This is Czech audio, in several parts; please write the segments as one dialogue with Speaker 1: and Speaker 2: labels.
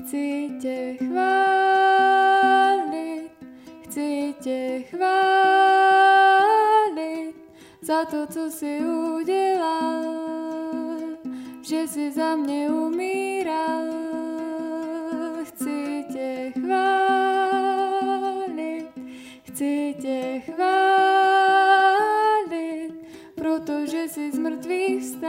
Speaker 1: chci tě chválit, chci tě chválit za to, co jsi udělal, že jsi za mě umíral. Chci tě chválit, chci tě chválit, protože jsi z mrtvých vstal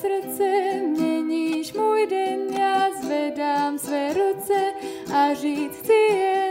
Speaker 1: srdce, měníš můj den, já zvedám své ruce a říct chci jen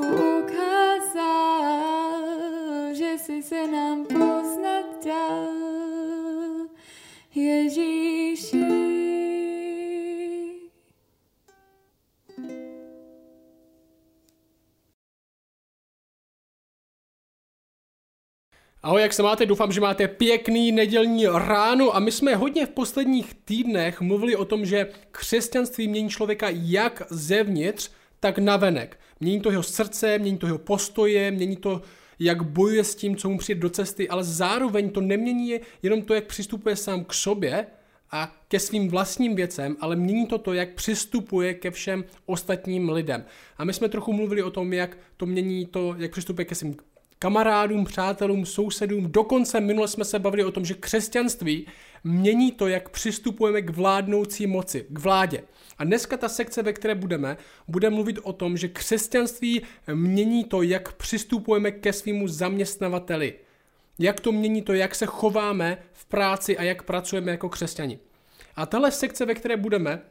Speaker 1: lásku ukázal, že jsi se nám poznat dal. Ježíši.
Speaker 2: Ahoj, jak se máte? Doufám, že máte pěkný nedělní ráno a my jsme hodně v posledních týdnech mluvili o tom, že křesťanství mění člověka jak zevnitř, tak navenek. Mění to jeho srdce, mění to jeho postoje, mění to, jak bojuje s tím, co mu přijde do cesty, ale zároveň to nemění jenom to, jak přistupuje sám k sobě a ke svým vlastním věcem, ale mění to to, jak přistupuje ke všem ostatním lidem. A my jsme trochu mluvili o tom, jak to mění to, jak přistupuje ke svým kamarádům, přátelům, sousedům. Dokonce minule jsme se bavili o tom, že křesťanství mění to, jak přistupujeme k vládnoucí moci, k vládě. A dneska ta sekce, ve které budeme, bude mluvit o tom, že křesťanství mění to, jak přistupujeme ke svýmu zaměstnavateli. Jak to mění to, jak se chováme v práci a jak pracujeme jako křesťani. A tahle sekce, ve které budeme,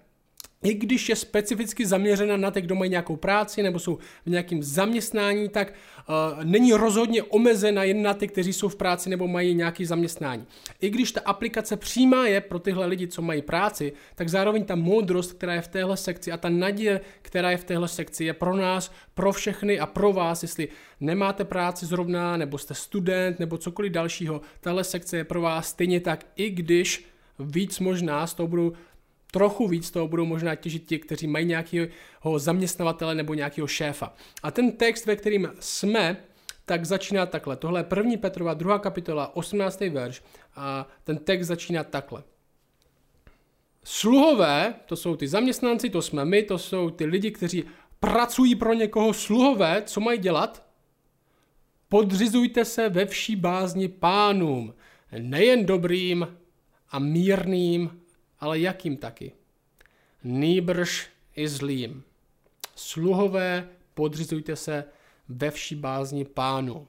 Speaker 2: i když je specificky zaměřena na ty, kdo mají nějakou práci nebo jsou v nějakém zaměstnání, tak uh, není rozhodně omezena jen na ty, kteří jsou v práci nebo mají nějaké zaměstnání. I když ta aplikace přímá je pro tyhle lidi, co mají práci, tak zároveň ta moudrost, která je v téhle sekci a ta naděje, která je v téhle sekci, je pro nás, pro všechny a pro vás, jestli nemáte práci zrovna, nebo jste student, nebo cokoliv dalšího, tahle sekce je pro vás stejně tak, i když víc možná z toho budou trochu víc toho budou možná těžit ti, kteří mají nějakého zaměstnavatele nebo nějakého šéfa. A ten text, ve kterým jsme, tak začíná takhle. Tohle je první Petrova, druhá kapitola, 18. verš a ten text začíná takhle. Sluhové, to jsou ty zaměstnanci, to jsme my, to jsou ty lidi, kteří pracují pro někoho. Sluhové, co mají dělat? Podřizujte se ve vší bázni pánům, nejen dobrým a mírným, ale jakým taky. Nýbrž i zlým. Sluhové, podřizujte se ve vší bázni pánu.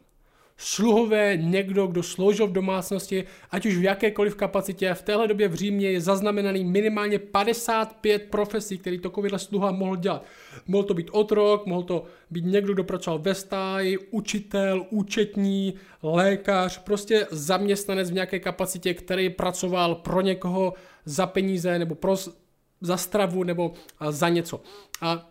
Speaker 2: Sluhové, někdo, kdo sloužil v domácnosti, ať už v jakékoliv kapacitě, v téhle době v Římě je zaznamenaný minimálně 55 profesí, který takovýhle sluha mohl dělat. Mohl to být otrok, mohl to být někdo, kdo pracoval ve stáji, učitel, účetní, lékař, prostě zaměstnanec v nějaké kapacitě, který pracoval pro někoho za peníze nebo pro, za stravu nebo za něco. A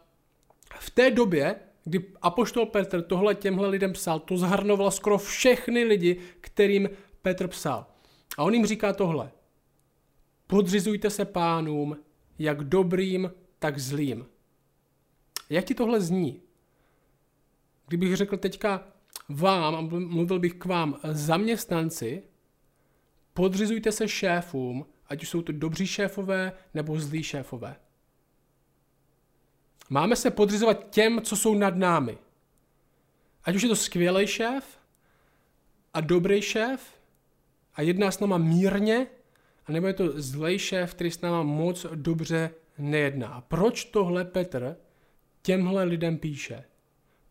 Speaker 2: v té době kdy Apoštol Petr tohle těmhle lidem psal, to zhrnovalo skoro všechny lidi, kterým Petr psal. A on jim říká tohle. Podřizujte se pánům, jak dobrým, tak zlým. Jak ti tohle zní? Kdybych řekl teďka vám, a mluvil bych k vám, zaměstnanci, podřizujte se šéfům, ať už jsou to dobří šéfové nebo zlí šéfové. Máme se podřizovat těm, co jsou nad námi. Ať už je to skvělý šéf a dobrý šéf a jedná s náma mírně, anebo je to zlej šéf, který s náma moc dobře nejedná. A proč tohle Petr těmhle lidem píše?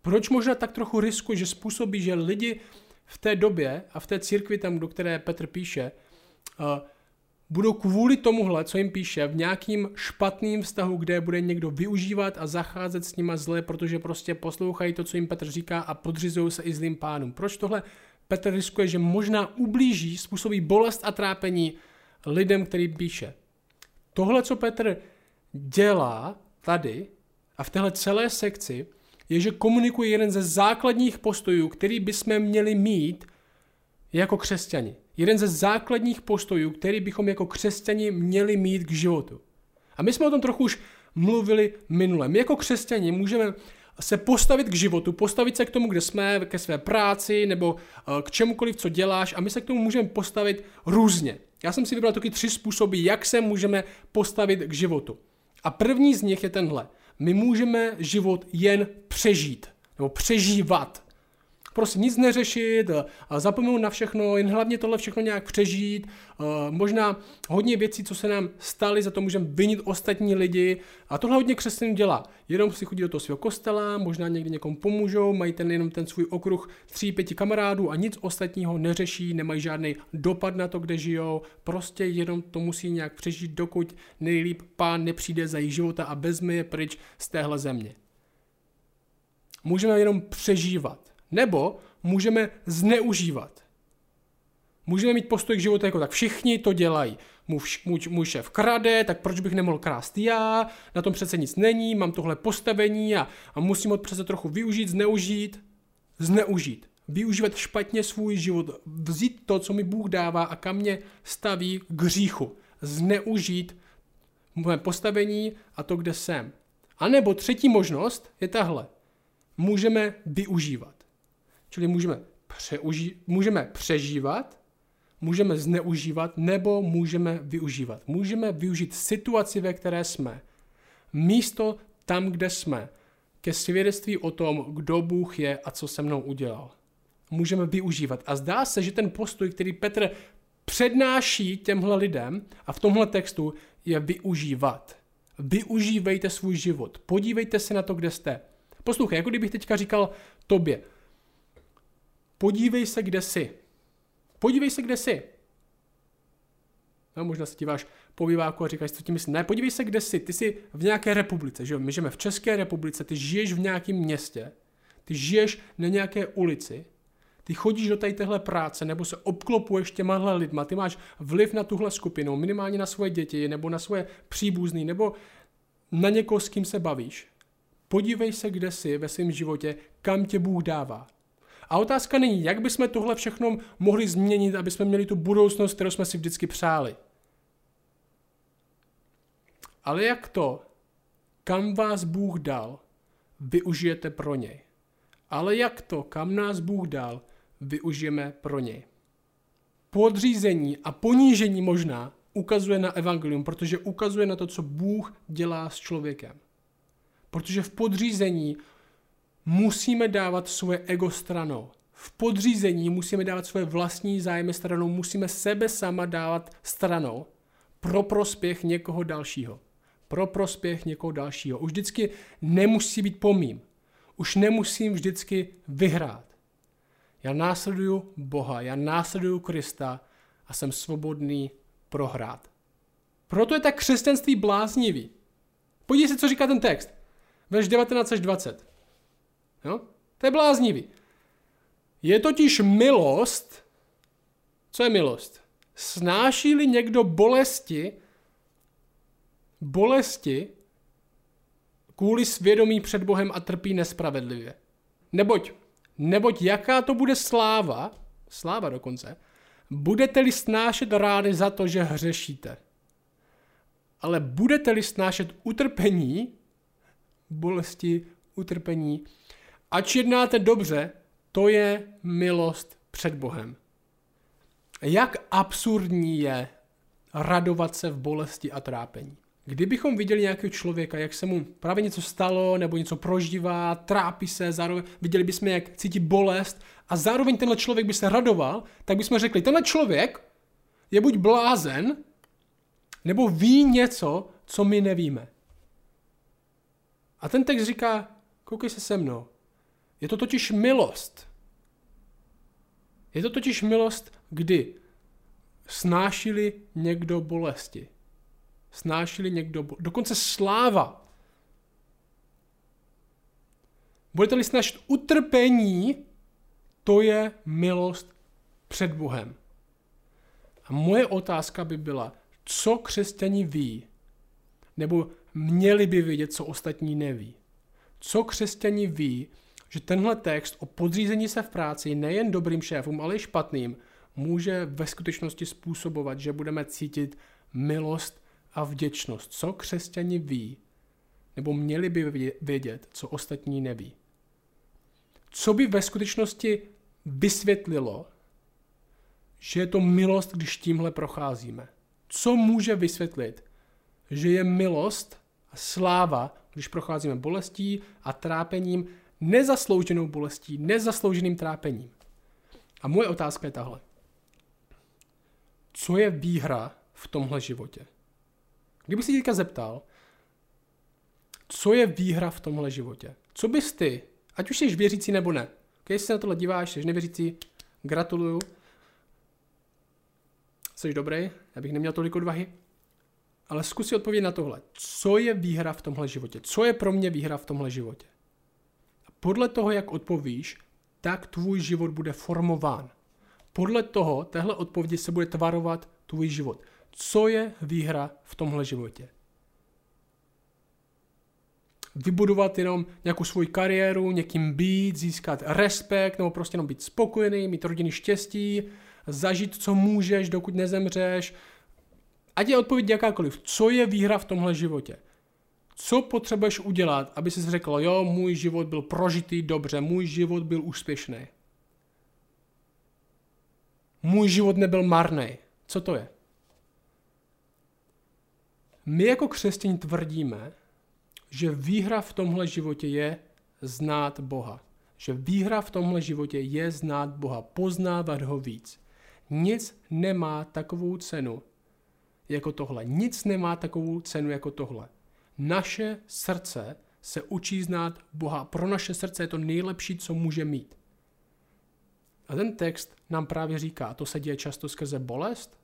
Speaker 2: Proč možná tak trochu riskuje, že způsobí, že lidi v té době a v té církvi tam, do které Petr píše, uh, budou kvůli tomuhle, co jim píše, v nějakým špatným vztahu, kde bude někdo využívat a zacházet s nima zle, protože prostě poslouchají to, co jim Petr říká a podřizují se i zlým pánům. Proč tohle Petr riskuje, že možná ublíží, způsobí bolest a trápení lidem, který píše. Tohle, co Petr dělá tady a v téhle celé sekci, je, že komunikuje jeden ze základních postojů, který bychom měli mít jako křesťani. Jeden ze základních postojů, který bychom jako křesťani měli mít k životu. A my jsme o tom trochu už mluvili minule. My jako křesťani můžeme se postavit k životu, postavit se k tomu, kde jsme, ke své práci nebo eh, k čemukoliv, co děláš a my se k tomu můžeme postavit různě. Já jsem si vybral taky tři způsoby, jak se můžeme postavit k životu. A první z nich je tenhle. My můžeme život jen přežít nebo přežívat. Prostě nic neřešit, zapomenout na všechno, jen hlavně tohle všechno nějak přežít. Možná hodně věcí, co se nám staly, za to můžeme vinit ostatní lidi. A tohle hodně křesťanů dělá. Jenom si chodí do toho svého kostela, možná někdy někomu pomůžou, mají ten jenom ten svůj okruh tří, pěti kamarádů a nic ostatního neřeší, nemají žádný dopad na to, kde žijou. Prostě jenom to musí nějak přežít, dokud nejlíp pán nepřijde za jejich života a vezme je pryč z téhle země. Můžeme jenom přežívat. Nebo můžeme zneužívat. Můžeme mít postoj k životu jako tak všichni to dělají. Můj, šéf krade, tak proč bych nemohl krást já? Na tom přece nic není, mám tohle postavení a, a musím ho přece trochu využít, zneužít. Zneužít. Využívat špatně svůj život. Vzít to, co mi Bůh dává a kam mě staví k hříchu. Zneužít moje postavení a to, kde jsem. A nebo třetí možnost je tahle. Můžeme využívat. Čili můžeme, přeuži- můžeme přežívat, můžeme zneužívat nebo můžeme využívat. Můžeme využít situaci, ve které jsme. Místo tam, kde jsme, ke svědectví o tom, kdo Bůh je a co se mnou udělal. Můžeme využívat. A zdá se, že ten postoj, který Petr přednáší těmhle lidem a v tomhle textu je využívat. Využívejte svůj život. Podívejte se na to, kde jste. Poslouchej, jako kdybych teďka říkal tobě, podívej se, kde jsi. Podívej se, kde jsi. No, možná se díváš po výváku a říkáš, co tím myslíš. Ne, podívej se, kde jsi. Ty jsi v nějaké republice, že jo? My žijeme v České republice, ty žiješ v nějakém městě, ty žiješ na nějaké ulici, ty chodíš do tady téhle práce, nebo se obklopuješ těma lidma, ty máš vliv na tuhle skupinu, minimálně na svoje děti, nebo na svoje příbuzný, nebo na někoho, s kým se bavíš. Podívej se, kde jsi ve svém životě, kam tě Bůh dává. A otázka není, jak bychom tohle všechno mohli změnit, aby jsme měli tu budoucnost, kterou jsme si vždycky přáli. Ale jak to, kam vás Bůh dal, využijete pro něj. Ale jak to, kam nás Bůh dal, využijeme pro něj. Podřízení a ponížení možná ukazuje na evangelium, protože ukazuje na to, co Bůh dělá s člověkem. Protože v podřízení musíme dávat svoje ego stranou. V podřízení musíme dávat svoje vlastní zájmy stranou, musíme sebe sama dávat stranou pro prospěch někoho dalšího. Pro prospěch někoho dalšího. Už vždycky nemusí být pomím. Už nemusím vždycky vyhrát. Já následuju Boha, já následuju Krista a jsem svobodný prohrát. Proto je tak křesťanství bláznivý. Podívej se, co říká ten text. Verš 19 až 20. Jo? To je bláznivý. Je totiž milost, co je milost? Snáší-li někdo bolesti, bolesti kvůli svědomí před Bohem a trpí nespravedlivě. Neboť, neboť jaká to bude sláva, sláva dokonce, budete-li snášet rány za to, že hřešíte. Ale budete-li snášet utrpení, bolesti, utrpení, ač jednáte dobře, to je milost před Bohem. Jak absurdní je radovat se v bolesti a trápení. Kdybychom viděli nějakého člověka, jak se mu právě něco stalo, nebo něco prožívá, trápí se, zároveň viděli bychom, jak cítí bolest a zároveň tenhle člověk by se radoval, tak bychom řekli, tenhle člověk je buď blázen, nebo ví něco, co my nevíme. A ten text říká, koukej se se mnou. Je to totiž milost. Je to totiž milost, kdy snášili někdo bolesti. Snášili někdo, bolesti. dokonce sláva. Budete-li snášet utrpení, to je milost před Bohem. A moje otázka by byla, co křesťani ví, nebo měli by vědět, co ostatní neví. Co křesťani ví, že tenhle text o podřízení se v práci nejen dobrým šéfům, ale i špatným, může ve skutečnosti způsobovat, že budeme cítit milost a vděčnost. Co křesťani ví, nebo měli by vědět, co ostatní neví. Co by ve skutečnosti vysvětlilo, že je to milost, když tímhle procházíme? Co může vysvětlit, že je milost a sláva, když procházíme bolestí a trápením, nezaslouženou bolestí, nezaslouženým trápením. A moje otázka je tahle. Co je výhra v tomhle životě? Kdyby si teďka zeptal, co je výhra v tomhle životě? Co bys ty, ať už jsi věřící nebo ne, když se na tohle díváš, jsi nevěřící, gratuluju, jsi dobrý, já bych neměl tolik odvahy, ale zkus si odpovědět na tohle. Co je výhra v tomhle životě? Co je pro mě výhra v tomhle životě? Podle toho, jak odpovíš, tak tvůj život bude formován. Podle toho, téhle odpovědi se bude tvarovat tvůj život. Co je výhra v tomhle životě? Vybudovat jenom nějakou svoji kariéru, někým být, získat respekt, nebo prostě jenom být spokojený, mít rodiny štěstí, zažít, co můžeš, dokud nezemřeš, Ať je odpověď jakákoliv, co je výhra v tomhle životě? Co potřebuješ udělat, aby si řekl, jo, můj život byl prožitý dobře, můj život byl úspěšný. Můj život nebyl marný. Co to je? My jako křesťaní tvrdíme, že výhra v tomhle životě je znát Boha. Že výhra v tomhle životě je znát Boha, poznávat ho víc. Nic nemá takovou cenu, jako tohle. Nic nemá takovou cenu jako tohle. Naše srdce se učí znát Boha. Pro naše srdce je to nejlepší, co může mít. A ten text nám právě říká, to se děje často skrze bolest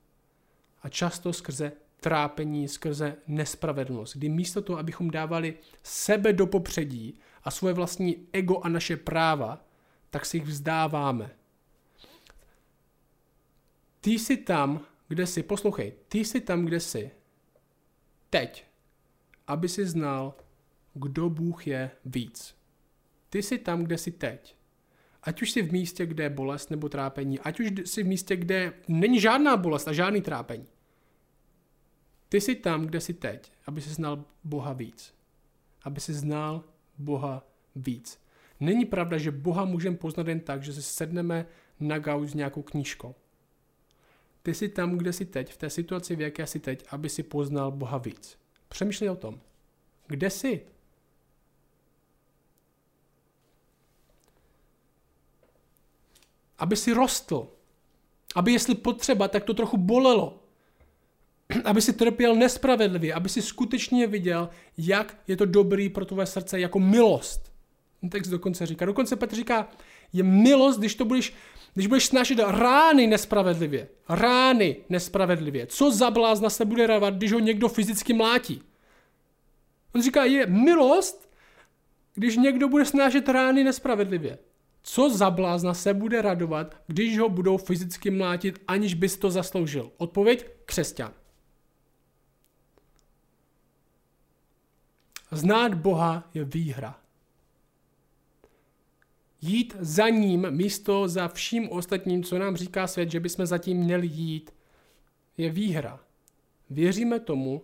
Speaker 2: a často skrze trápení, skrze nespravedlnost, kdy místo toho, abychom dávali sebe do popředí a svoje vlastní ego a naše práva, tak si jich vzdáváme. Ty jsi tam, kde jsi, poslouchej, ty jsi tam, kde jsi. Teď. Aby si znal, kdo Bůh je víc. Ty jsi tam, kde jsi teď. Ať už jsi v místě, kde je bolest nebo trápení, ať už jsi v místě, kde není žádná bolest a žádný trápení. Ty jsi tam, kde jsi teď, aby si znal Boha víc. Aby si znal Boha víc. Není pravda, že Boha můžeme poznat jen tak, že se sedneme na gauč s nějakou knížkou. Ty jsi tam, kde jsi teď, v té situaci, v jaké jsi teď, aby si poznal Boha víc. Přemýšlej o tom. Kde jsi? Aby si rostl. Aby jestli potřeba, tak to trochu bolelo. Aby si trpěl nespravedlivě, aby si skutečně viděl, jak je to dobrý pro tvoje srdce jako milost. Ten text dokonce říká. Dokonce Petr říká, je milost, když to budeš, když budeš snažit rány nespravedlivě. Rány nespravedlivě. Co za blázna se bude radovat, když ho někdo fyzicky mlátí? On říká, je milost, když někdo bude snažit rány nespravedlivě. Co za blázna se bude radovat, když ho budou fyzicky mlátit, aniž bys to zasloužil? Odpověď křesťan. Znát Boha je výhra. Jít za ním místo za vším ostatním, co nám říká svět, že bychom zatím měli jít, je výhra. Věříme tomu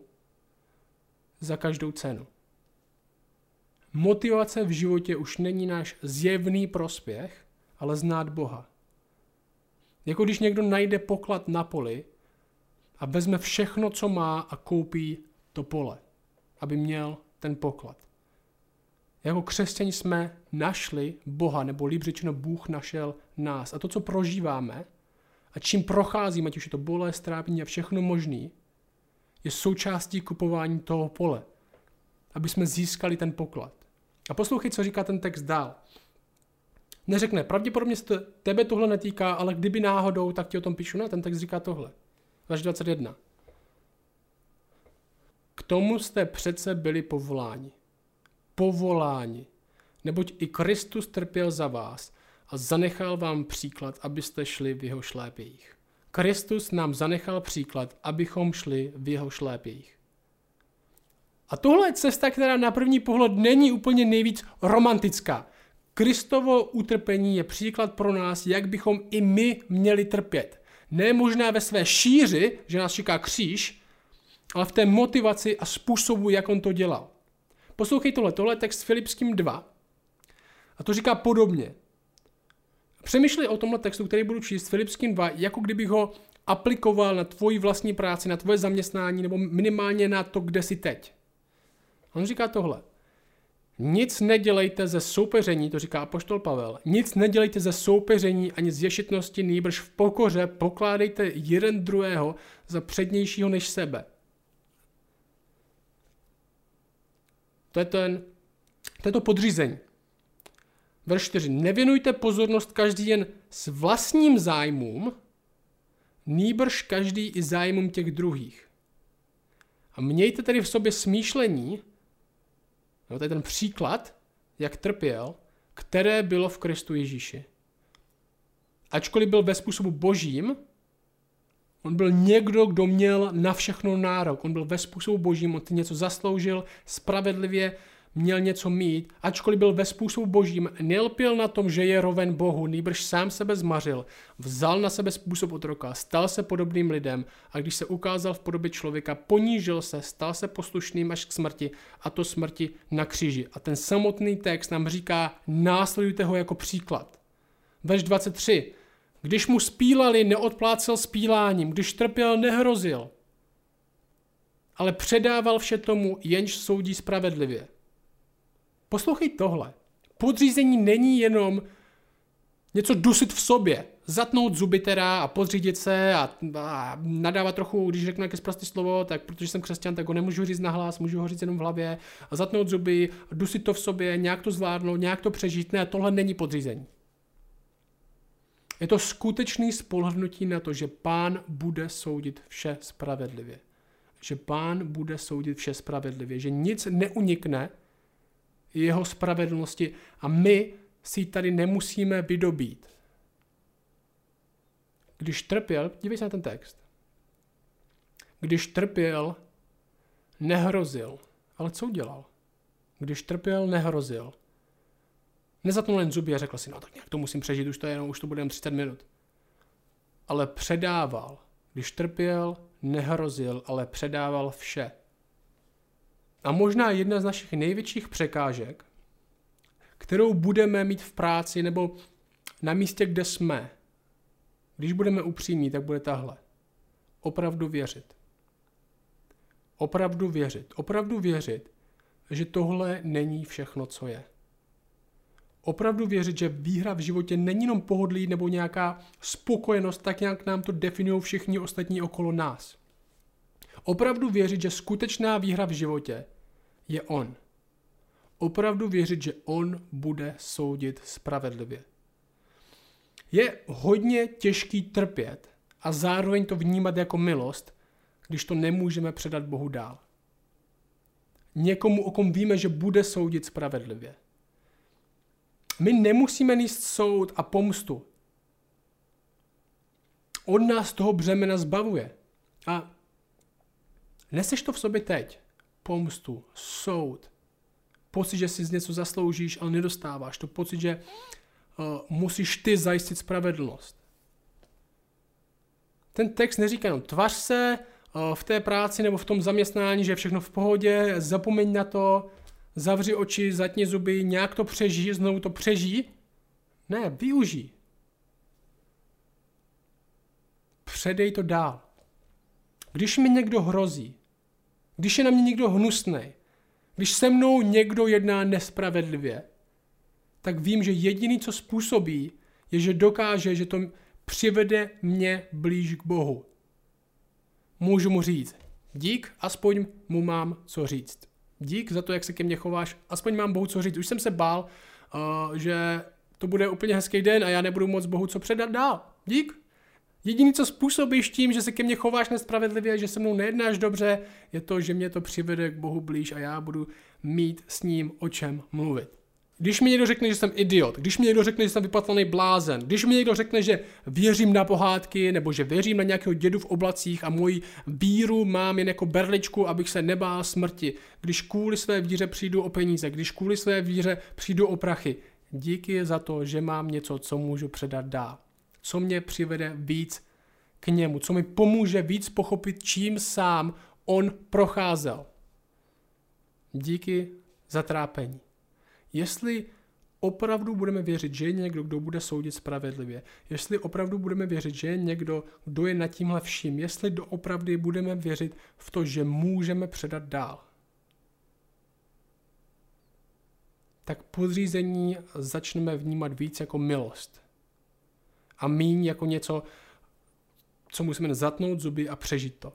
Speaker 2: za každou cenu. Motivace v životě už není náš zjevný prospěch, ale znát Boha. Jako když někdo najde poklad na poli a vezme všechno, co má a koupí to pole, aby měl ten poklad. Jako křesťani jsme našli Boha, nebo líp řečeno Bůh našel nás. A to, co prožíváme a čím procházíme, ať už je to bolest, trápení a všechno možný, je součástí kupování toho pole, aby jsme získali ten poklad. A poslouchej, co říká ten text dál. Neřekne, pravděpodobně se tebe tohle netýká, ale kdyby náhodou, tak ti o tom píšu. Ne, ten text říká tohle. Verš 21. K tomu jste přece byli povoláni. Povoláni. Neboť i Kristus trpěl za vás a zanechal vám příklad, abyste šli v jeho šlépějích. Kristus nám zanechal příklad, abychom šli v jeho šlépějích. A tohle je cesta, která na první pohled není úplně nejvíc romantická. Kristovo utrpení je příklad pro nás, jak bychom i my měli trpět. Ne možná ve své šíři, že nás čeká kříž, ale v té motivaci a způsobu, jak on to dělal. Poslouchej tohle, tohle je text Filipským 2. A to říká podobně. Přemýšlej o tomhle textu, který budu číst Filipským 2, jako kdybych ho aplikoval na tvoji vlastní práci, na tvoje zaměstnání, nebo minimálně na to, kde jsi teď. On říká tohle. Nic nedělejte ze soupeření, to říká apoštol Pavel, nic nedělejte ze soupeření ani z ješitnosti, nýbrž v pokoře pokládejte jeden druhého za přednějšího než sebe. To je, ten, to je to podřízení. Verš 4. Nevěnujte pozornost každý jen s vlastním zájmům, nýbrž každý i zájmům těch druhých. A mějte tedy v sobě smýšlení, no to je ten příklad, jak trpěl, které bylo v Kristu Ježíši. Ačkoliv byl ve způsobu božím, on byl někdo, kdo měl na všechno nárok. On byl ve způsobu božím, on ty něco zasloužil, spravedlivě měl něco mít, ačkoliv byl ve způsobu božím, nelpěl na tom, že je roven Bohu, nýbrž sám sebe zmařil, vzal na sebe způsob otroka, stal se podobným lidem a když se ukázal v podobě člověka, ponížil se, stal se poslušným až k smrti a to smrti na kříži. A ten samotný text nám říká, následujte ho jako příklad. Verš 23. Když mu spílali, neodplácel spíláním, když trpěl, nehrozil, ale předával vše tomu, jenž soudí spravedlivě. Poslouchej tohle. Podřízení není jenom něco dusit v sobě, zatnout zuby teda a podřídit se a, a nadávat trochu, když řeknu nějaké zprosté slovo, tak protože jsem křesťan, tak ho nemůžu říct nahlas, můžu ho říct jenom v hlavě a zatnout zuby, dusit to v sobě, nějak to zvládnout, nějak to přežít. Ne, tohle není podřízení. Je to skutečný spolhnutí na to, že pán bude soudit vše spravedlivě. Že pán bude soudit vše spravedlivě, že nic neunikne jeho spravedlnosti a my si ji tady nemusíme vydobít. Když trpěl, dívej se na ten text. Když trpěl, nehrozil. Ale co udělal? Když trpěl, nehrozil. Nezatnul jen zuby a řekl si, no tak nějak to musím přežít, už to, jenom, už to bude jen 30 minut. Ale předával. Když trpěl, nehrozil, ale předával vše. A možná jedna z našich největších překážek, kterou budeme mít v práci nebo na místě, kde jsme, když budeme upřímní, tak bude tahle. Opravdu věřit. Opravdu věřit. Opravdu věřit, že tohle není všechno, co je. Opravdu věřit, že výhra v životě není jenom pohodlí nebo nějaká spokojenost, tak jak nám to definují všichni ostatní okolo nás. Opravdu věřit, že skutečná výhra v životě je On. Opravdu věřit, že On bude soudit spravedlivě. Je hodně těžký trpět a zároveň to vnímat jako milost, když to nemůžeme předat Bohu dál. Někomu, o kom víme, že bude soudit spravedlivě. My nemusíme níst soud a pomstu. On nás toho břemena zbavuje. A neseš to v sobě teď. Pomstu, soud, pocit, že si z něco zasloužíš, ale nedostáváš. To pocit, že uh, musíš ty zajistit spravedlnost. Ten text neříká jenom tvař se uh, v té práci nebo v tom zaměstnání, že je všechno v pohodě, zapomeň na to, zavři oči, zatni zuby, nějak to přežij, znovu to přežij. Ne, využij. Předej to dál. Když mi někdo hrozí, když je na mě někdo hnusný, když se mnou někdo jedná nespravedlivě, tak vím, že jediný, co způsobí, je, že dokáže, že to přivede mě blíž k Bohu. Můžu mu říct, dík, aspoň mu mám co říct. Dík za to, jak se ke mně chováš, aspoň mám Bohu co říct. Už jsem se bál, uh, že to bude úplně hezký den a já nebudu moc Bohu co předat dál. Dík. Jediný, co způsobíš tím, že se ke mně chováš nespravedlivě, že se mnou nejednáš dobře, je to, že mě to přivede k Bohu blíž a já budu mít s ním o čem mluvit. Když mi někdo řekne, že jsem idiot, když mi někdo řekne, že jsem vypatlaný blázen, když mi někdo řekne, že věřím na pohádky nebo že věřím na nějakého dědu v oblacích a moji víru mám jen jako berličku, abych se nebál smrti, když kvůli své víře přijdu o peníze, když kvůli své víře přijdu o prachy, díky za to, že mám něco, co můžu předat dál. Co mě přivede víc k němu, co mi pomůže víc pochopit, čím sám on procházel. Díky za trápení. Jestli opravdu budeme věřit, že je někdo, kdo bude soudit spravedlivě, jestli opravdu budeme věřit, že je někdo, kdo je nad tímhle vším, jestli opravdu budeme věřit v to, že můžeme předat dál, tak podřízení začneme vnímat víc jako milost. A míň jako něco, co musíme zatnout zuby a přežít to.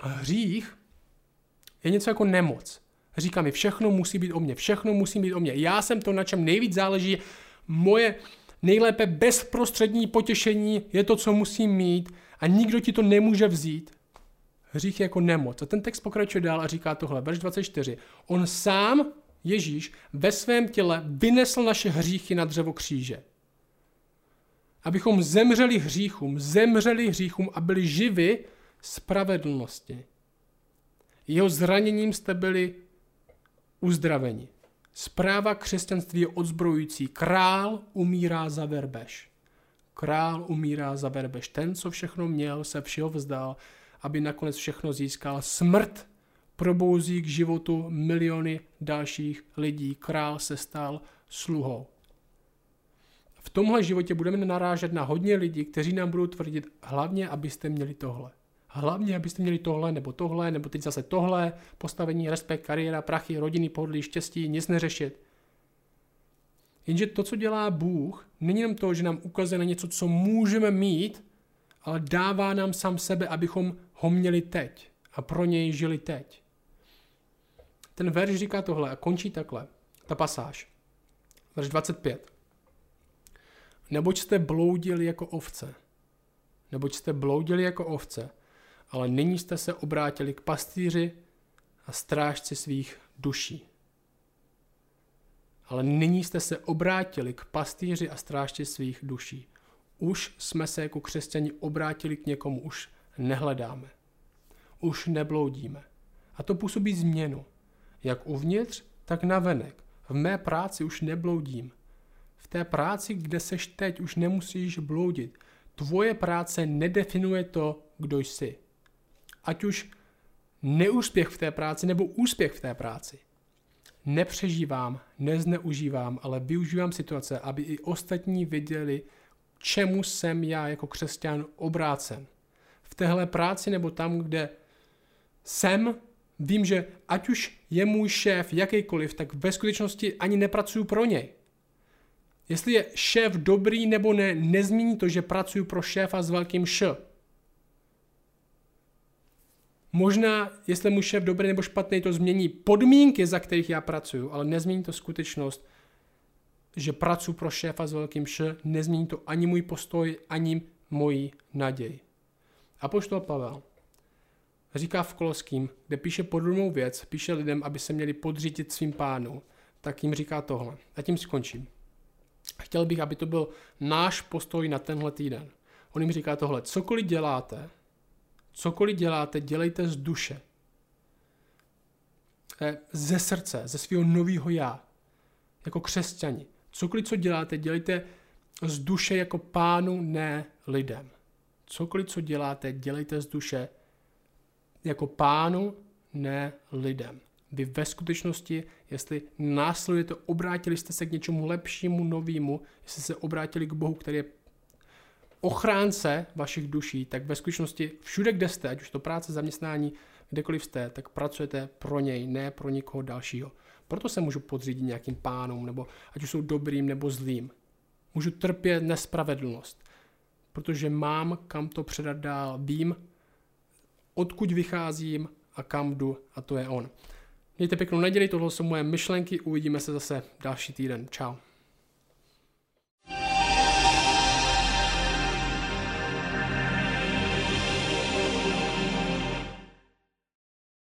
Speaker 2: A hřích je něco jako nemoc. Říká mi, všechno musí být o mně, všechno musí být o mně. Já jsem to, na čem nejvíc záleží. Moje nejlépe bezprostřední potěšení je to, co musím mít a nikdo ti to nemůže vzít. Hřích je jako nemoc. A ten text pokračuje dál a říká tohle, verš 24. On sám, Ježíš, ve svém těle vynesl naše hříchy na dřevo kříže. Abychom zemřeli hříchům, zemřeli hříchům a byli živi spravedlnosti. Jeho zraněním jste byli uzdraveni. Zpráva křesťanství je odzbrojující. Král umírá za verbež. Král umírá za verbež. Ten, co všechno měl, se všeho vzdal, aby nakonec všechno získal. Smrt probouzí k životu miliony dalších lidí. Král se stal sluhou. V tomhle životě budeme narážet na hodně lidí, kteří nám budou tvrdit, hlavně, abyste měli tohle. Hlavně, abyste měli tohle, nebo tohle, nebo teď zase tohle, postavení, respekt, kariéra, prachy, rodiny, pohodlí, štěstí, nic neřešit. Jenže to, co dělá Bůh, není jenom to, že nám ukazuje na něco, co můžeme mít, ale dává nám sám sebe, abychom ho měli teď a pro něj žili teď. Ten verš říká tohle a končí takhle, ta pasáž. Verš 25. Neboť jste bloudili jako ovce. Neboť jste bloudili jako ovce ale nyní jste se obrátili k pastýři a strážci svých duší. Ale nyní jste se obrátili k pastýři a strážci svých duší. Už jsme se jako křesťani obrátili k někomu, už nehledáme. Už nebloudíme. A to působí změnu. Jak uvnitř, tak navenek. V mé práci už nebloudím. V té práci, kde seš teď, už nemusíš bloudit. Tvoje práce nedefinuje to, kdo jsi. Ať už neúspěch v té práci nebo úspěch v té práci. Nepřežívám, nezneužívám, ale využívám situace, aby i ostatní viděli, čemu jsem já jako křesťan obrácen. V téhle práci nebo tam, kde jsem, vím, že ať už je můj šéf jakýkoliv, tak ve skutečnosti ani nepracuju pro něj. Jestli je šéf dobrý nebo ne, nezmíní to, že pracuji pro šéfa s velkým š. Možná, jestli můj šéf dobrý nebo špatný, to změní podmínky, za kterých já pracuji, ale nezmění to skutečnost, že pracuji pro šéfa s velkým š, nezmění to ani můj postoj, ani moji naději. A poštol Pavel říká v Koloským, kde píše podobnou věc, píše lidem, aby se měli podřídit svým pánu, tak jim říká tohle. A tím skončím. Chtěl bych, aby to byl náš postoj na tenhle týden. On jim říká tohle, cokoliv děláte, cokoliv děláte, dělejte z duše. Eh, ze srdce, ze svého nového já. Jako křesťani. Cokoliv, co děláte, dělejte z duše jako pánu, ne lidem. Cokoliv, co děláte, dělejte z duše jako pánu, ne lidem. Vy ve skutečnosti, jestli následujete, obrátili jste se k něčemu lepšímu, novému, jestli se obrátili k Bohu, který je ochránce vašich duší, tak ve skutečnosti všude, kde jste, ať už to práce, zaměstnání, kdekoliv jste, tak pracujete pro něj, ne pro nikoho dalšího. Proto se můžu podřídit nějakým pánům, nebo ať už jsou dobrým nebo zlým. Můžu trpět nespravedlnost, protože mám kam to předat dál, vím, odkud vycházím a kam jdu a to je on. Mějte pěknou neděli, tohle jsou moje myšlenky, uvidíme se zase další týden. Ciao.